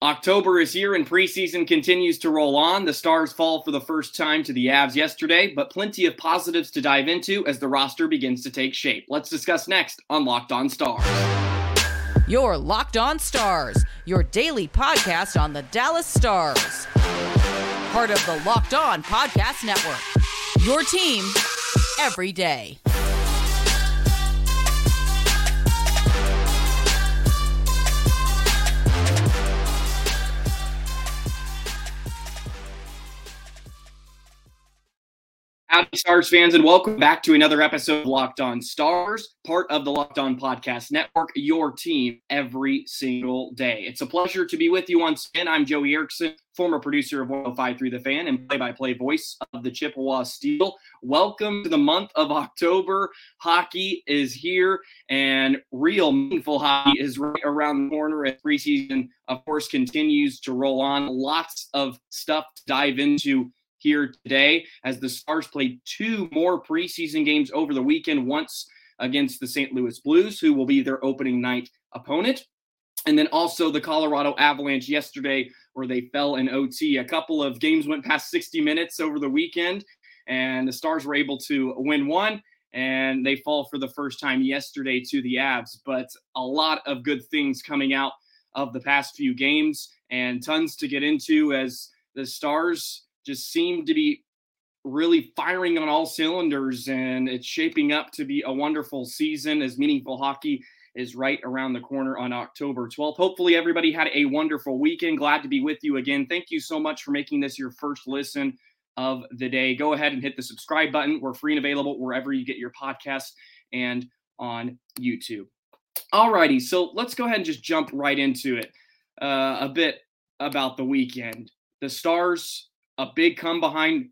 October is here and preseason continues to roll on. The Stars fall for the first time to the Avs yesterday, but plenty of positives to dive into as the roster begins to take shape. Let's discuss next on Locked On Stars. Your Locked On Stars, your daily podcast on the Dallas Stars. Part of the Locked On Podcast Network. Your team every day. Howdy, Stars fans, and welcome back to another episode of Locked On Stars, part of the Locked On Podcast Network, your team every single day. It's a pleasure to be with you once again. I'm Joey Erickson, former producer of 1053 The Fan and play by play voice of the Chippewa Steel. Welcome to the month of October. Hockey is here, and real meaningful hockey is right around the corner as preseason, of course, continues to roll on. Lots of stuff to dive into here today as the Stars played two more preseason games over the weekend, once against the St. Louis Blues, who will be their opening night opponent. And then also the Colorado Avalanche yesterday, where they fell in OT. A couple of games went past 60 minutes over the weekend, and the Stars were able to win one, and they fall for the first time yesterday to the Avs. But a lot of good things coming out of the past few games, and tons to get into as the Stars just seem to be really firing on all cylinders, and it's shaping up to be a wonderful season as meaningful hockey is right around the corner on October 12th. Hopefully, everybody had a wonderful weekend. Glad to be with you again. Thank you so much for making this your first listen of the day. Go ahead and hit the subscribe button. We're free and available wherever you get your podcasts and on YouTube. Alrighty, so let's go ahead and just jump right into it. Uh, a bit about the weekend. The Stars a big come behind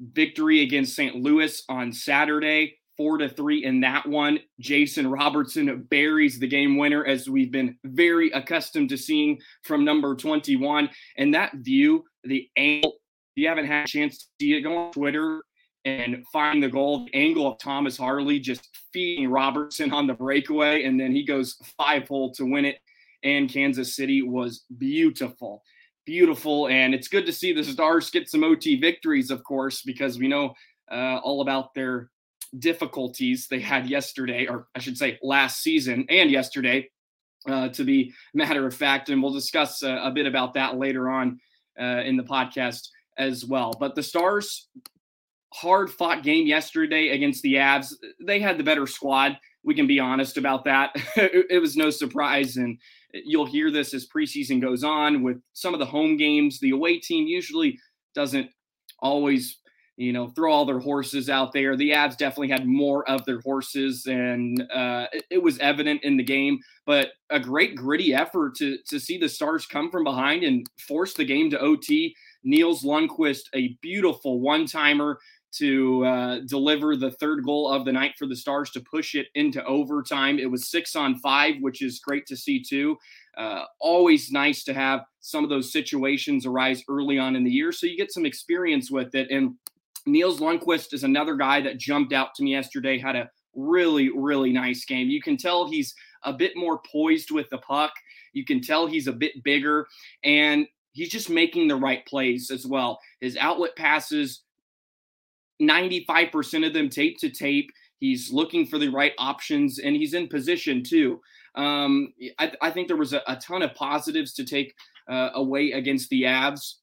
victory against St. Louis on Saturday, four to three in that one. Jason Robertson buries the game winner, as we've been very accustomed to seeing from number 21. And that view, the angle, if you haven't had a chance to see it, go on Twitter and find the goal, the angle of Thomas Harley just feeding Robertson on the breakaway, and then he goes five hole to win it. And Kansas City was beautiful beautiful. And it's good to see the Stars get some OT victories, of course, because we know uh, all about their difficulties they had yesterday, or I should say last season and yesterday, uh, to be matter of fact. And we'll discuss a bit about that later on uh, in the podcast as well. But the Stars, hard fought game yesterday against the Avs. They had the better squad. We can be honest about that. it, it was no surprise. And You'll hear this as preseason goes on with some of the home games. The away team usually doesn't always, you know, throw all their horses out there. The Avs definitely had more of their horses, and uh, it, it was evident in the game. But a great gritty effort to to see the Stars come from behind and force the game to OT. Nils Lundkvist, a beautiful one timer to uh, deliver the third goal of the night for the Stars to push it into overtime. It was six on five, which is great to see too. Uh, always nice to have some of those situations arise early on in the year, so you get some experience with it. And Nils Lundkvist is another guy that jumped out to me yesterday. Had a really, really nice game. You can tell he's a bit more poised with the puck. You can tell he's a bit bigger, and he's just making the right plays as well. His outlet passes 95% of them tape to tape. He's looking for the right options and he's in position too. Um, I, I, think there was a, a, ton of positives to take uh, away against the Avs,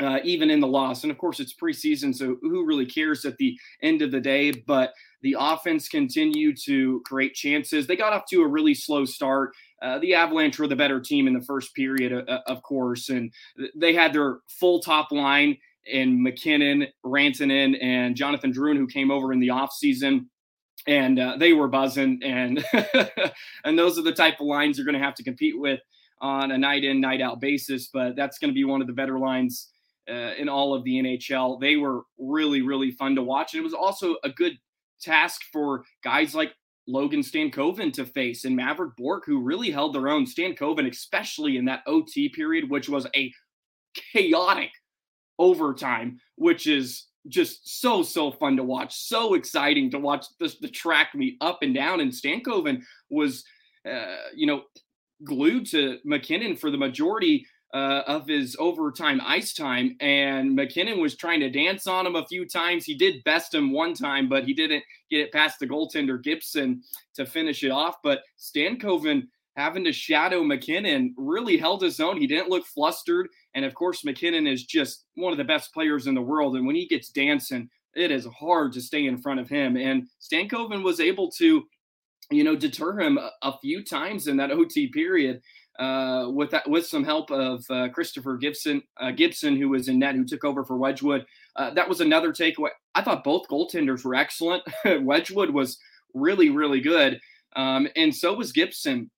uh, even in the loss. And of course, it's preseason, so who really cares at the end of the day? But the offense continued to create chances. They got off to a really slow start. Uh, the Avalanche were the better team in the first period, uh, of course, and they had their full top line and MacKinnon, Rantanen, and Jonathan Drouin, who came over in the offseason. And uh, they were buzzing. And, and those are the type of lines you're going to have to compete with on a night in, night out basis. But that's going to be one of the better lines uh, in all of the NHL. They were really, really fun to watch. And it was also a good task for guys like Logan Stankoven to face and Mavrik Bourque, who really held their own. Stankoven, especially in that OT period, which was a chaotic overtime, which is just so so fun to watch, so exciting to watch this the track meet up and down. And Stankoven was, uh, you know, glued to MacKinnon for the majority uh, of his overtime ice time, and MacKinnon was trying to dance on him a few times. He did best him one time, but he didn't get it past the goaltender Gibson to finish it off. But Stankoven having to shadow MacKinnon really held his own. He didn't look flustered, and of course MacKinnon is just one of the best players in the world. And when he gets dancing, it is hard to stay in front of him. And Stankoven was able to, you know, deter him a, a few times in that OT period uh, with that, with some help of uh, Christopher Gibson, uh, Gibson, who was in net, who took over for Wedgewood. Uh, that was another takeaway. I thought both goaltenders were excellent. Wedgewood was really, really good, um, and so was Gibson,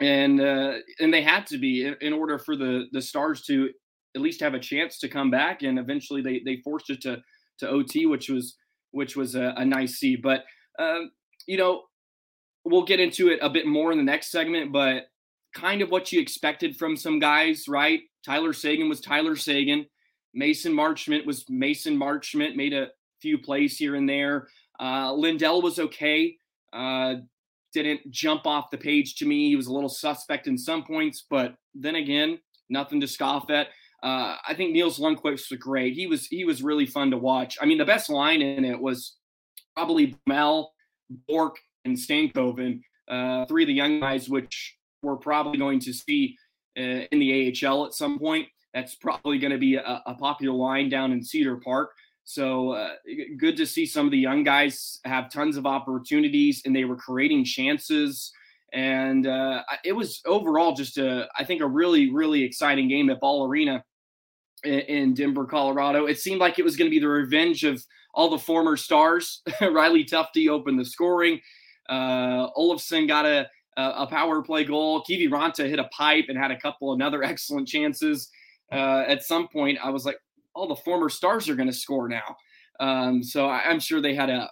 and uh, and they had to be in, in, order for the the Stars to at least have a chance to come back. And eventually, they they forced it to to OT, which was which was a, a nice see. But um, you know, we'll get into it a bit more in the next segment, but kind of what you expected from some guys, right? Tyler Seguin was Tyler Seguin. Mason Marchment was Mason Marchment, made a few plays here and there. Uh, Lindell was okay. Uh, didn't jump off the page to me. He was a little suspect in some points, but then again, nothing to scoff at. Uh, I think Nils Lundkvist was great. He was he was really fun to watch. I mean, the best line in it was probably Mel, Bourque, and Stankoven, uh, three of the young guys, which we're probably going to see uh, in the AHL at some point. That's probably going to be a, a, popular line down in Cedar Park. So uh, good to see some of the young guys have tons of opportunities and they were creating chances. And uh, it was overall just a, I think, a really, really exciting game at Ball Arena in, Denver, Colorado. It seemed like it was going to be the revenge of all the former stars. Riley Tufte opened the scoring. Uh, Olofsson got a a power play goal. Kiviranta hit a pipe and had a couple another excellent chances. Uh, at some point, I was like, all the former stars are going to score now. Um, so I, am sure they had a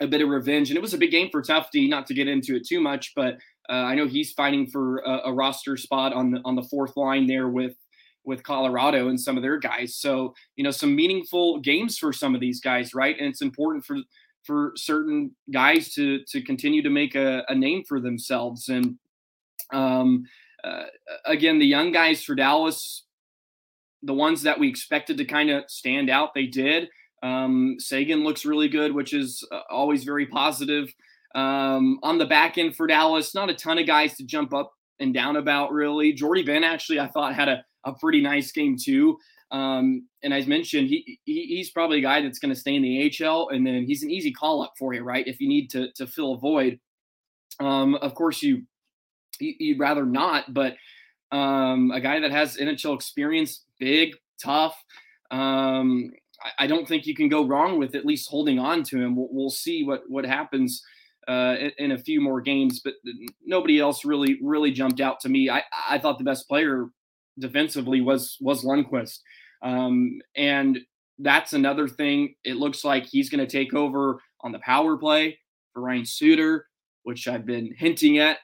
a bit of revenge, and it was a big game for Tufte. Not to get into it too much, but uh, I know he's fighting for a, a, roster spot on the on the fourth line there with with Colorado and some of their guys. So you know, some meaningful games for some of these guys, right? And it's important for for certain guys to to continue to make a, a name for themselves. And um, uh, again, the young guys for Dallas, the ones that we expected to kind of stand out, they did. Um, Seguin looks really good, which is uh, always very positive. Um, on the back end for Dallas, not a ton of guys to jump up and down about really. Jordie Benn actually, I thought had a, a pretty nice game too. Um, and as mentioned, he, he, he's probably a guy that's going to stay in the AHL, and then he's an easy call up for you, right? If you need to to fill a void. Um, of course, you you'd rather not, but um, a guy that has NHL experience, big, tough. Um, I, I, don't think you can go wrong with at least holding on to him. We'll, we'll see what what happens uh, in, in, a few more games, but nobody else really really jumped out to me. I I thought the best player defensively was was Lundkvist. Um, and that's another thing. It looks like he's going to take over on the power play for Ryan Suter, which I've been hinting at.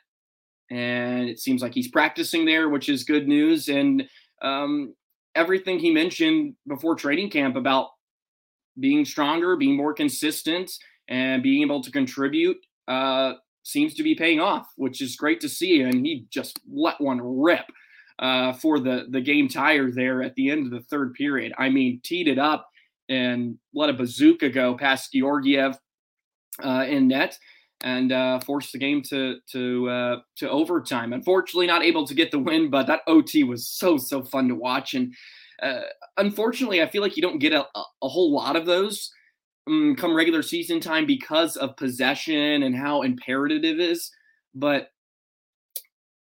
And it seems like he's practicing there, which is good news. And um, everything he mentioned before training camp about being stronger, being more consistent, and being able to contribute uh, seems to be paying off, which is great to see. And he just let one rip uh, for the the game tire there at the end of the third period. I mean, teed it up and let a bazooka go past Georgiev uh, in net and uh, forced the game to to uh, to overtime. Unfortunately, not able to get the win, but that OT was so so fun to watch. And uh, unfortunately, I feel like you don't get a, a whole lot of those um, come regular season time because of possession and how imperative it is. But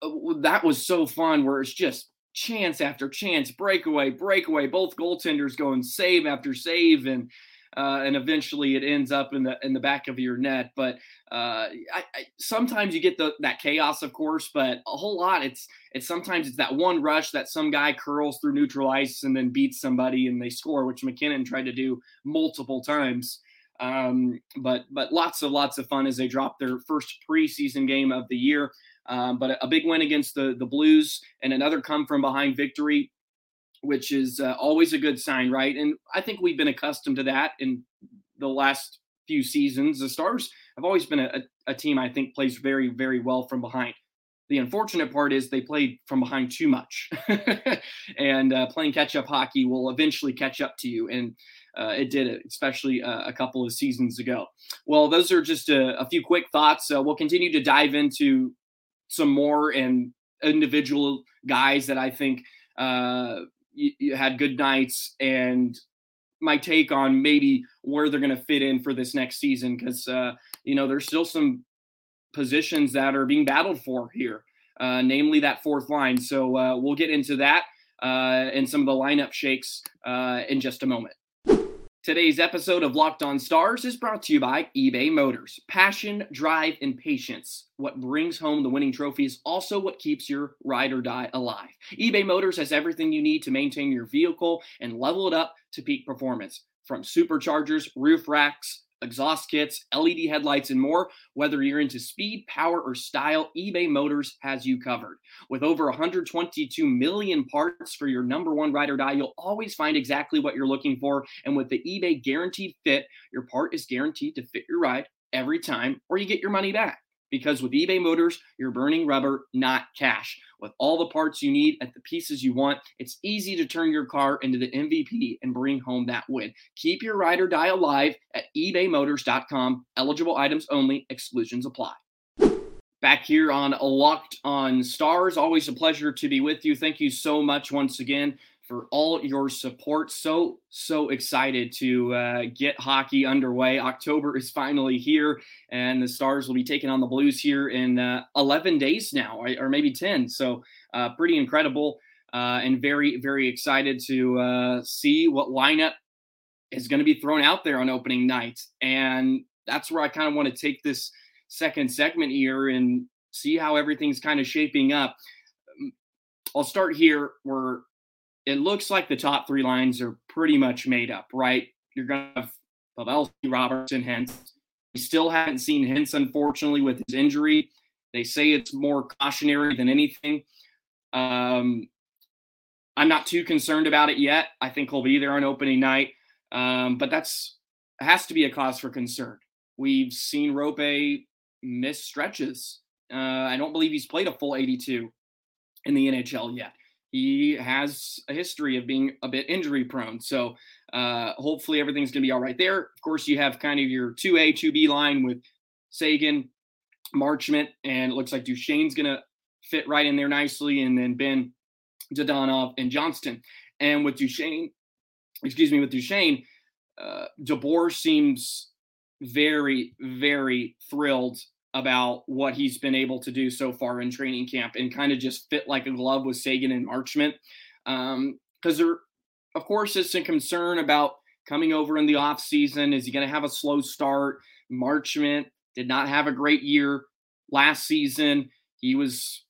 uh, that was so fun where it's just chance after chance, breakaway, breakaway, both goaltenders going save after save, and uh, and eventually it ends up in the in the back of your net. But uh, I, I, sometimes you get the that chaos, of course, but a whole lot it's it's sometimes it's that one rush that some guy curls through neutral ice and then beats somebody and they score, which MacKinnon tried to do multiple times. Um, but but lots of lots of fun as they drop their first preseason game of the year. Um, but a, big win against the the Blues and another come from behind victory, which is uh, always a good sign, right? And I think we've been accustomed to that in the last few seasons. The Stars have always been a, a team I think plays very very well from behind. The unfortunate part is they played from behind too much, and uh, playing catch-up hockey will eventually catch up to you. And uh, it did it, especially uh, a couple of seasons ago. Well, those are just a, a few quick thoughts. Uh, we'll continue to dive into some more and individual guys that I think uh, you, you had good nights and my take on maybe where they're going to fit in for this next season because uh, you know there's still some positions that are being battled for here, uh, namely that fourth line. So uh, we'll get into that uh, and some of the lineup shakes uh, in just a moment. Today's episode of Locked On Stars is brought to you by eBay Motors. Passion, drive, and patience. What brings home the winning trophy is also what keeps your ride or die alive. eBay Motors has everything you need to maintain your vehicle and level it up to peak performance. From superchargers, roof racks, exhaust kits, LED headlights, and more. Whether you're into speed, power, or style, eBay Motors has you covered. With over 122 million parts for your number one ride or die, you'll always find exactly what you're looking for. And with the eBay Guaranteed Fit, your part is guaranteed to fit your ride every time, or you get your money back. Because with eBay Motors, you're burning rubber, not cash. With all the parts you need at the pieces you want, it's easy to turn your car into the MVP and bring home that win. Keep your ride or die alive at ebaymotors.com. Eligible items only, exclusions apply. Back here on Locked on Stars, always a pleasure to be with you. Thank you so much once again for all your support. So, so excited to uh, get hockey underway. October is finally here, and the Stars will be taking on the Blues here in uh, 11 days now, or maybe 10. So, uh, pretty incredible uh, and very, very excited to uh, see what lineup is going to be thrown out there on opening night. And that's where I kind of want to take this second segment here and see how everything's kind of shaping up. I'll start here where it looks like the top three lines are pretty much made up, right? You're going to have Pavelski, Robertson, Hintz. We still haven't seen Hintz, unfortunately, with his injury. They say it's more cautionary than anything. Um, I'm not too concerned about it yet. I think he'll be there on opening night, um, but that's has to be a cause for concern. We've seen Roope miss stretches. Uh, I don't believe he's played a full 82 in the NHL yet he has a history of being a bit injury prone. So uh, hopefully everything's going to be all right there. Of course, you have kind of your 2A, 2B line with Seguin, Marchment, and it looks like Duchene's going to fit right in there nicely. And then Benn Dadonov and Johnston. And with Duchene, excuse me, with Duchene, uh, DeBoer seems very, very thrilled about what he's been able to do so far in training camp and kind of just fit like a glove with Seguin and Marchment. Because um, there, of course, is some concern about coming over in the off season. Is he going to have a slow start? Marchment did not have a great year last season. He was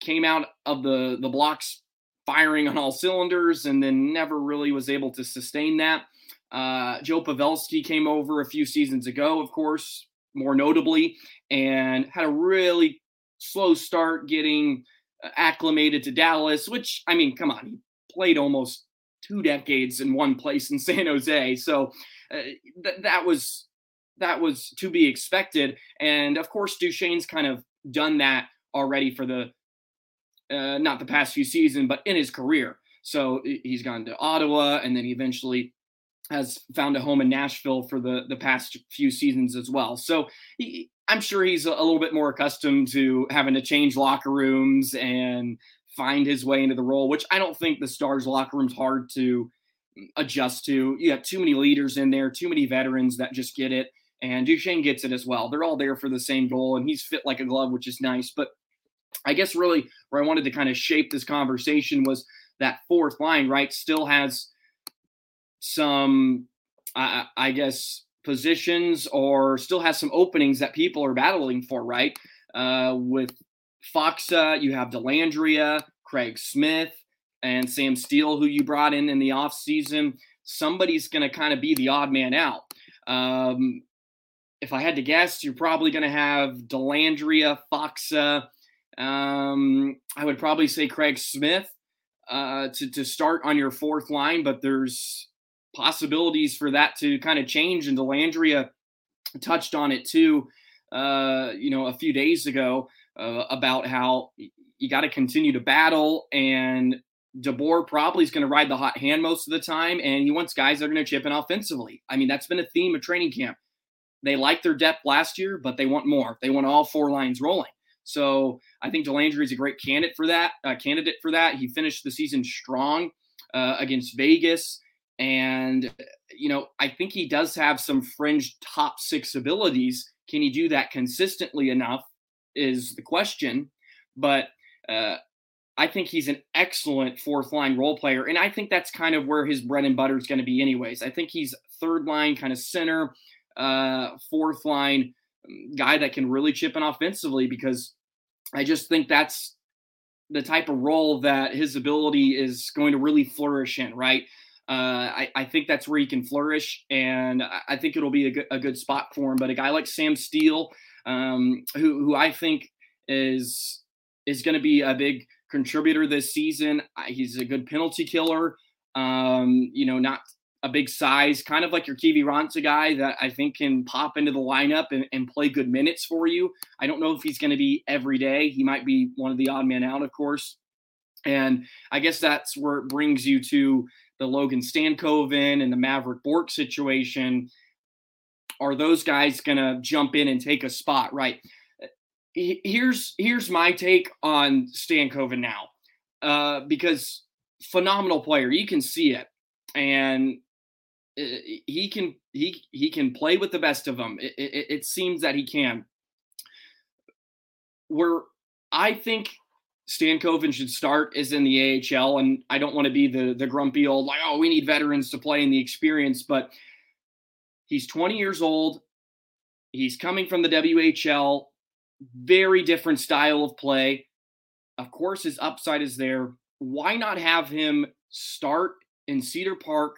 came out of the the blocks firing on all cylinders and then never really was able to sustain that. Uh, Joe Pavelski came over a few seasons ago, of course, more notably, and had a really slow start getting uh, acclimated to Dallas, which, I mean, come on, he played almost two decades in one place in San Jose. So uh, th- that was that was to be expected. And of course, Duchene's kind of done that already for the uh, not the past few seasons, but in his career. So he's gone to Ottawa, and then he eventually has found a home in Nashville for the the past few seasons as well. So he, I'm sure he's a, little bit more accustomed to having to change locker rooms and find his way into the role, which I don't think the Stars locker room's hard to adjust to. You have too many leaders in there, too many veterans that just get it. And Duchene gets it as well. They're all there for the same goal, and he's fit like a glove, which is nice. But I guess really where I wanted to kind of shape this conversation was that fourth line, right? Still has some, I, I guess, positions or still has some openings that people are battling for, right? Uh, with Faksa, you have Dellandrea, Craig Smith, and Sam Steele, who you brought in in the offseason. Somebody's going to kind of be the odd man out. Um, if I had to guess, you're probably going to have Dellandrea, Faksa. Um, I would probably say Craig Smith uh, to, to start on your fourth line, but there's possibilities for that to kind of change. And Dellandrea touched on it too, uh, you know, a few days ago uh, about how you got to continue to battle and DeBoer probably is going to ride the hot hand most of the time, and he wants guys that are going to chip in offensively. I mean, that's been a theme of training camp. They liked their depth last year, but they want more. They want all four lines rolling. So I think Dellandrea is a great candidate for that. Uh, candidate for that. He finished the season strong uh, against Vegas, and you know I think he does have some fringe top six abilities. Can he do that consistently enough? Is the question. But uh, I think he's an excellent fourth line role player. And I think that's kind of where his bread and butter is going to be, anyways. I think he's third line, kind of center, uh, fourth line um, guy that can really chip in offensively because I just think that's the type of role that his ability is going to really flourish in, right? Uh, I, I, think that's where he can flourish, and I think it'll be a good, a good spot for him. But a guy like Sam Steele, um, who, who I think is is going to be a big contributor this season. He's a good penalty killer. Um, you know, not a big size, kind of like your Kiwi Kiviranta guy that I think can pop into the lineup and, and play good minutes for you. I don't know if he's going to be every day. He might be one of the odd man out, of course. And I guess that's where it brings you to the Logan Stankoven and the Mavrik Bourque situation. Are those guys going to jump in and take a spot? Right here's here's my take on Stankoven now, uh, because phenomenal player, you can see it, and uh, he can he he can play with the best of them. It, it, it seems that he can. Where I think Stankoven should start is in the AHL, and I don't want to be the the grumpy old like, oh, we need veterans to play in the experience, but he's 20 years old. He's coming from the WHL very different style of play. Of course, his upside is there. Why not have him start in Cedar Park?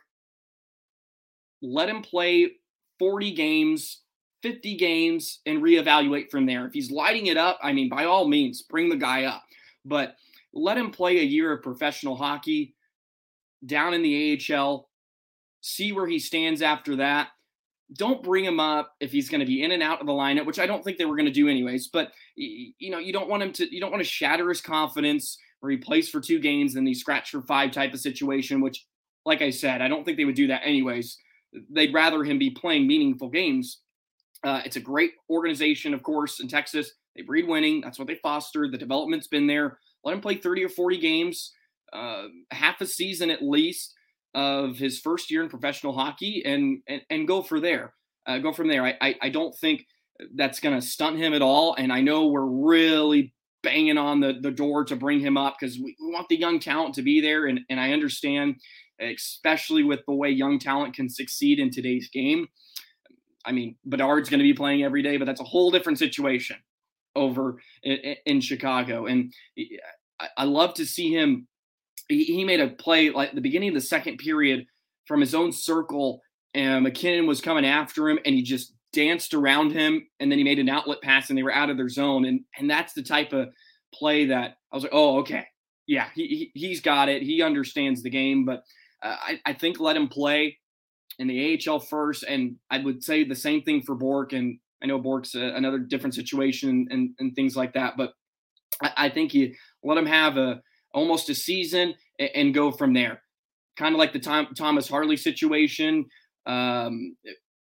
Let him play 40 games, 50 games, and reevaluate from there. If he's lighting it up, I mean, by all means, bring the guy up. But let him play a year of professional hockey down in the AHL, see where he stands after that don't bring him up if he's going to be in and out of the lineup, which I don't think they were going to do anyways. But you know, you don't want him to, you don't want to shatter his confidence where he plays for two games and he scratch for five type of situation. Which, like I said, I don't think they would do that anyways. They'd rather him be playing meaningful games. Uh, it's a great organization, of course, in Texas. They breed winning. That's what they foster. The development's been there. Let him play 30 or 40 games, uh, half a season at least of his first year in professional hockey and and, and go for there. Uh, go from there. I, I, I don't think that's going to stunt him at all. And I know we're really banging on the, the door to bring him up because we, we want the young talent to be there. And, and I understand, especially with the way young talent can succeed in today's game. I mean, Bedard's going to be playing every day, but that's a whole different situation over in, in Chicago. And I, love to see him he, he made a play like the beginning of the second period from his own circle, and MacKinnon was coming after him, and he just danced around him, and then he made an outlet pass, and they were out of their zone, and and that's the type of play that I was like, oh, okay, yeah, he, he has got it, he understands the game, but uh, I I think let him play in the AHL first, and I would say the same thing for Bourque, and I know Bourque's a, another different situation and and things like that, but I, I think you let him have a almost a season and, and go from there. Kind of like the Tom, Thomas Harley situation. Um,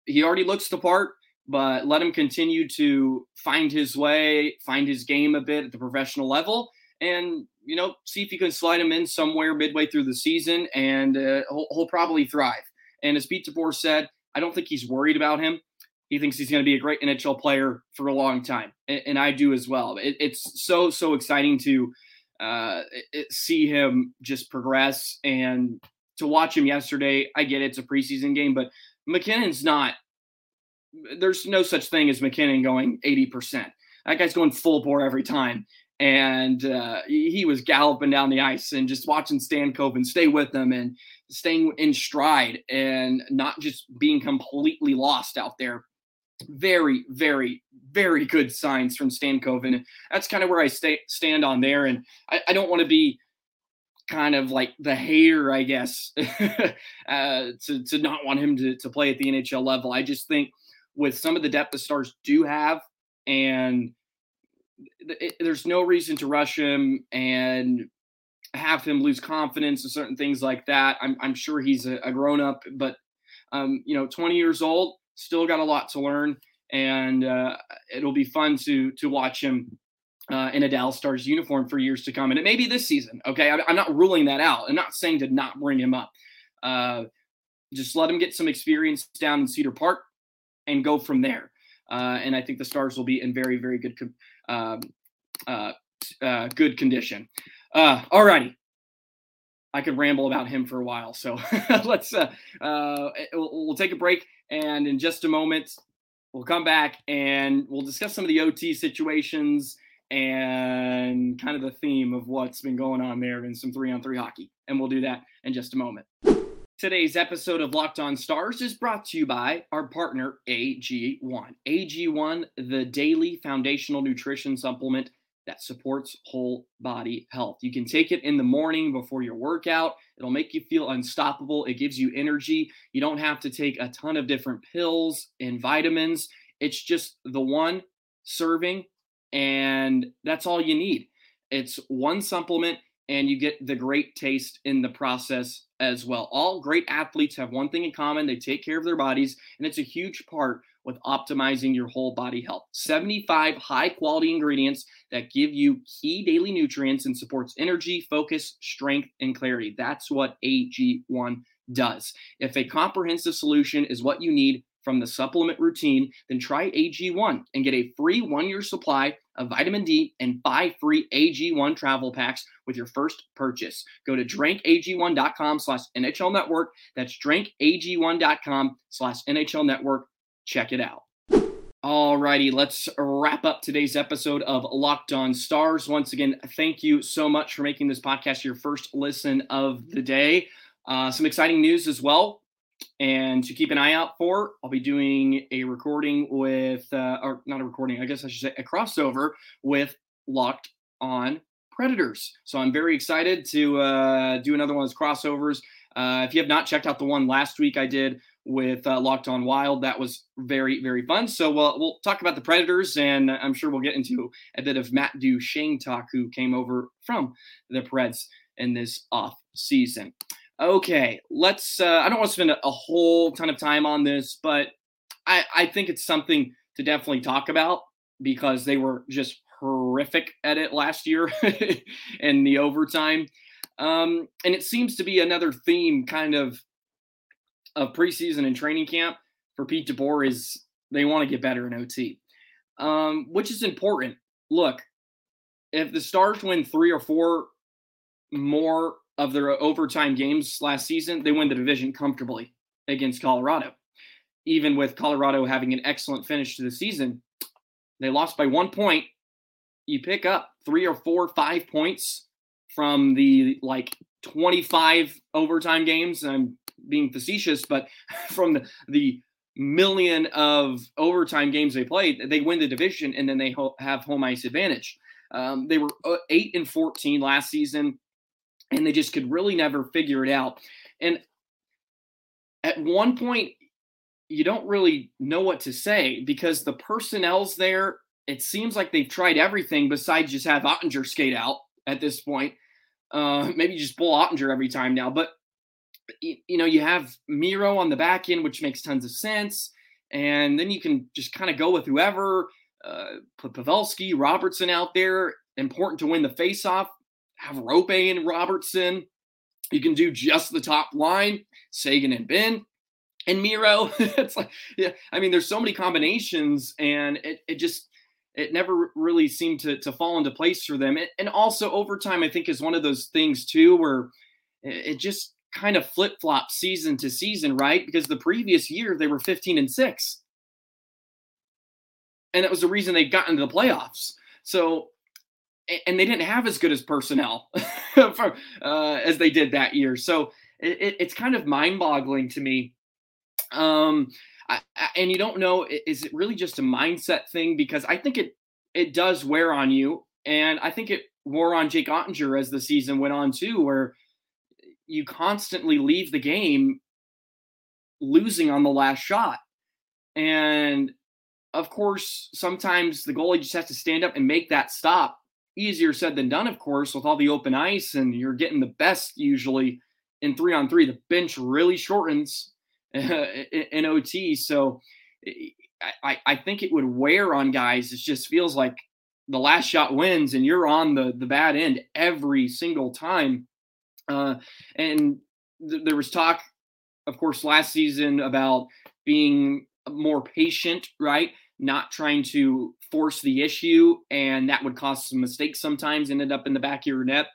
he already looks the part, but let him continue to find his way, find his game a bit at the professional level, and you know, see if you can slide him in somewhere midway through the season, and uh, he'll, he'll, probably thrive. And as Pete DeBoer said, I don't think he's worried about him. He thinks he's going to be a great NHL player for a long time, and, and I do as well. It, it's so so exciting to uh, it, see him just progress. And to watch him yesterday, I get it, it's a preseason game, but MacKinnon's not. There's no such thing as MacKinnon going 80%. That guy's going full bore every time. And uh, he was galloping down the ice and just watching Stankoven stay with him and staying in stride and not just being completely lost out there very, very, very good signs from Stankoven. That's kind of where I stay, stand on there. And I, I don't want to be kind of like the hater, I guess, uh, to, to not want him to, to play at the NHL level. I just think with some of the depth the Stars do have and it, there's no reason to rush him and have him lose confidence and certain things like that. I'm, I'm sure he's a, a grown up, but um, you know, 20 years old, still got a lot to learn, and uh, it'll be fun to to watch him uh, in a Dallas Stars uniform for years to come. And it may be this season. Okay, I, am not ruling that out. I'm not saying to not bring him up. Uh, just let him get some experience down in Cedar Park and go from there. Uh, and I think the Stars will be in very, very good, um, uh, uh, good condition. Uh, all righty. I could ramble about him for a while, so let's uh, uh, we'll, we'll take a break, and in just a moment, we'll come back and we'll discuss some of the OT situations and kind of the theme of what's been going on there in some three on three hockey. And we'll do that in just a moment. Today's episode of Locked On Stars is brought to you by our partner, AG1. AG1, the daily foundational nutrition supplement that supports whole body health. You can take it in the morning before your workout. It'll make you feel unstoppable. It gives you energy. You don't have to take a ton of different pills and vitamins. It's just the one serving, and that's all you need. It's one supplement and you get the great taste in the process as well. All great athletes have one thing in common they take care of their bodies, and it's a huge part with optimizing your whole body health. 75 high quality ingredients that give you key daily nutrients and supports energy, focus, strength, and clarity. That's what AG1 does. If a comprehensive solution is what you need, from the supplement routine, then try AG1 and get a free one year supply of vitamin D and buy free AG1 travel packs with your first purchase. Go to drinkag1.com slash NHL network. That's drinkag1.com slash NHL network. Check it out. Alrighty, let's wrap up today's episode of Locked On Stars. Once again, thank you so much for making this podcast your first listen of the day. Uh, some exciting news as well and to keep an eye out for, I'll be doing a recording with, uh, or not a recording, I guess I should say a crossover with Locked On Predators. So I'm very excited to uh, do another one of those crossovers. Uh, if you have not checked out the one last week I did with uh, Locked On Wild, that was very, very fun. So we'll, we'll talk about the Predators, and I'm sure we'll get into a bit of Matt Duchene talk, who came over from the Preds in this off season. Okay, let's. Uh, I don't want to spend a, whole ton of time on this, but I, I think it's something to definitely talk about because they were just horrific at it last year in the overtime. Um, and it seems to be another theme kind of of preseason and training camp for Pete DeBoer is they want to get better in OT, um, which is important. Look, if the Stars win three or four more of their overtime games last season, they win the division comfortably against Colorado. Even with Colorado having an excellent finish to the season, they lost by one point. You pick up three or four, five points from the like 25 overtime games. I'm being facetious, but from the, the million of overtime games they played, they win the division and then they ho- have home ice advantage. Um, they were uh, 8 and 14 last season and they just could really never figure it out. And at one point, you don't really know what to say because the personnel's there. It seems like they've tried everything besides just have Oettinger skate out at this point. Uh, maybe just pull Oettinger every time now. But, you, you know, you have Miro on the back end, which makes tons of sense. And then you can just kind of go with whoever. Uh, put Pavelski, Robertson out there. Important to win the faceoff have Roope and Robertson. You can do just the top line, Seguin and Benn and Miro. it's like, yeah, I mean, there's so many combinations, and it, it just it never really seemed to to fall into place for them. and also overtime, I think, is one of those things too where it just kind of flip flop season to season, right? Because the previous year they were 15 and six, and that was the reason they got into the playoffs. So and they didn't have as good as personnel for, uh, as they did that year. So it, it's kind of mind-boggling to me. Um, I, I, and you don't know is it really just a mindset thing? Because I think it it does wear on you, and I think it wore on Jake Oettinger as the season went on too, where you constantly leave the game losing on the last shot, and of course, sometimes the goalie just has to stand up and make that stop. Easier said than done, of course, with all the open ice, and you're getting the best usually in three on three. The bench really shortens in OT. So I, I think it would wear on guys. It just feels like the last shot wins and you're on the, the bad end every single time. Uh, and th- there was talk, of course, last season about being more patient, right? Not trying to force the issue, and that would cause some mistakes sometimes, ended up in the back of your net.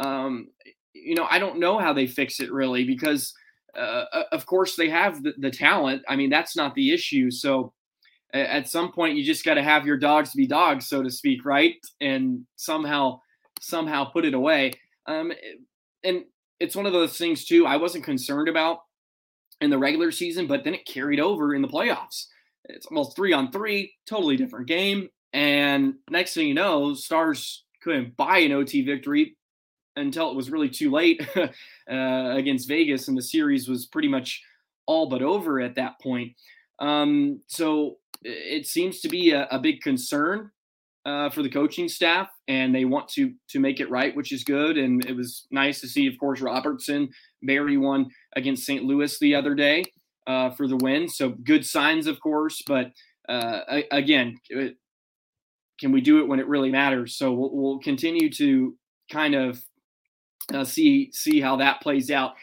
Um, you know, I don't know how they fix it really because, uh, of course, they have the, the talent. I mean, that's not the issue. So, at some point you just got to have your dogs be dogs so to speak right and somehow somehow put it away um, and it's one of those things too i wasn't concerned about in the regular season but then it carried over in the playoffs it's almost three on three totally different game and next thing you know stars couldn't buy an ot victory until it was really too late uh, against vegas and the series was pretty much all but over at that point um, so it seems to be a, a big concern uh, for the coaching staff, and they want to to make it right, which is good. And it was nice to see, of course, Robertson Barry one against St. Louis the other day uh, for the win. So good signs, of course. But uh, again, can we do it when it really matters? So we'll, we'll continue to kind of uh, see see how that plays out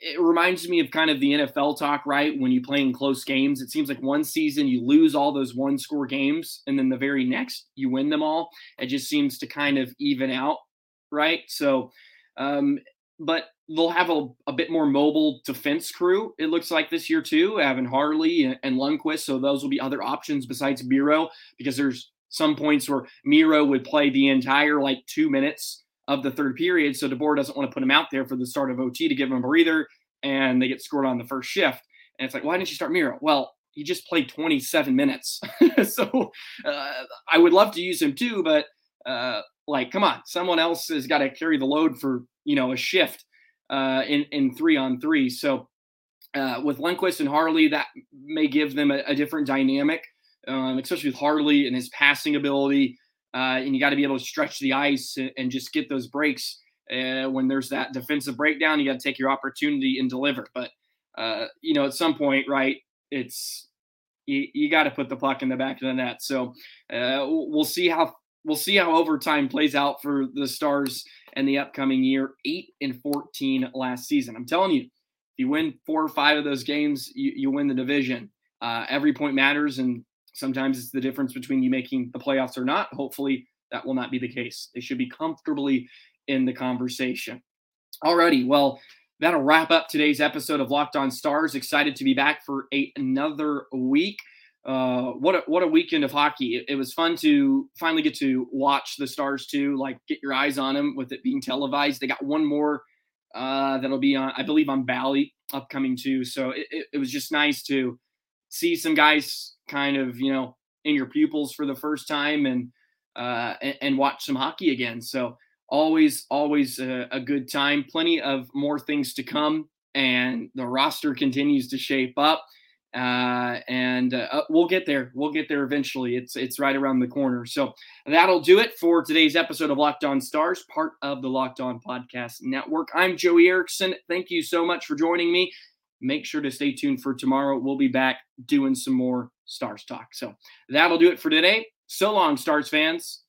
it reminds me of kind of the NFL talk, right? When you play in close games, it seems like one season you lose all those one score games, and then the very next you win them all. It just seems to kind of even out, right? So, um, but they'll have a, a bit more mobile defense crew, it looks like this year too, having Harley and, and Lundkvist. So those will be other options besides Miro, because there's some points where Miro would play the entire like two minutes of the third period. So DeBoer doesn't want to put him out there for the start of OT to give him a breather, and they get scored on the first shift. And it's like, why didn't you start Miro? Well, he just played 27 minutes. so uh, I would love to use him too, but uh, like, come on, someone else has got to carry the load for you know a shift uh, in in three on three. So uh, with Lundkvist and Harley, that may give them a, a different dynamic, um, especially with Harley and his passing ability. Uh, and you got to be able to stretch the ice and just get those breaks. Uh, when there's that defensive breakdown, you got to take your opportunity and deliver. But uh, you know, at some point, right? It's you, you got to put the puck in the back of the net. So uh, we'll see how we'll see how overtime plays out for the Stars in the upcoming year. Eight and fourteen last season. I'm telling you, if you win four or five of those games, you, you win the division. Uh, every point matters, and Sometimes it's the difference between you making the playoffs or not. Hopefully, that will not be the case. They should be comfortably in the conversation. Alrighty, well, that'll wrap up today's episode of Locked On Stars. Excited to be back for a, another week. Uh, what a, what a weekend of hockey! It, it, was fun to finally get to watch the Stars too. Like get your eyes on them with it being televised. They got one more uh, that'll be on, I believe, on Bally upcoming too. So it, it, it was just nice to see some guys kind of you know in your pupils for the first time and uh, and, and watch some hockey again. So always always a, a, good time. Plenty of more things to come, and the roster continues to shape up. Uh, and uh, uh we'll get there. We'll get there eventually. It's it's right around the corner. So that'll do it for today's episode of Locked On Stars, part of the Locked On Podcast Network. I'm Joey Erickson. Thank you so much for joining me make sure to stay tuned for tomorrow. We'll be back doing some more Stars talk. So that'll do it for today. So long, Stars fans.